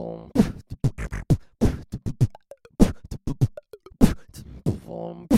Boom. Boom.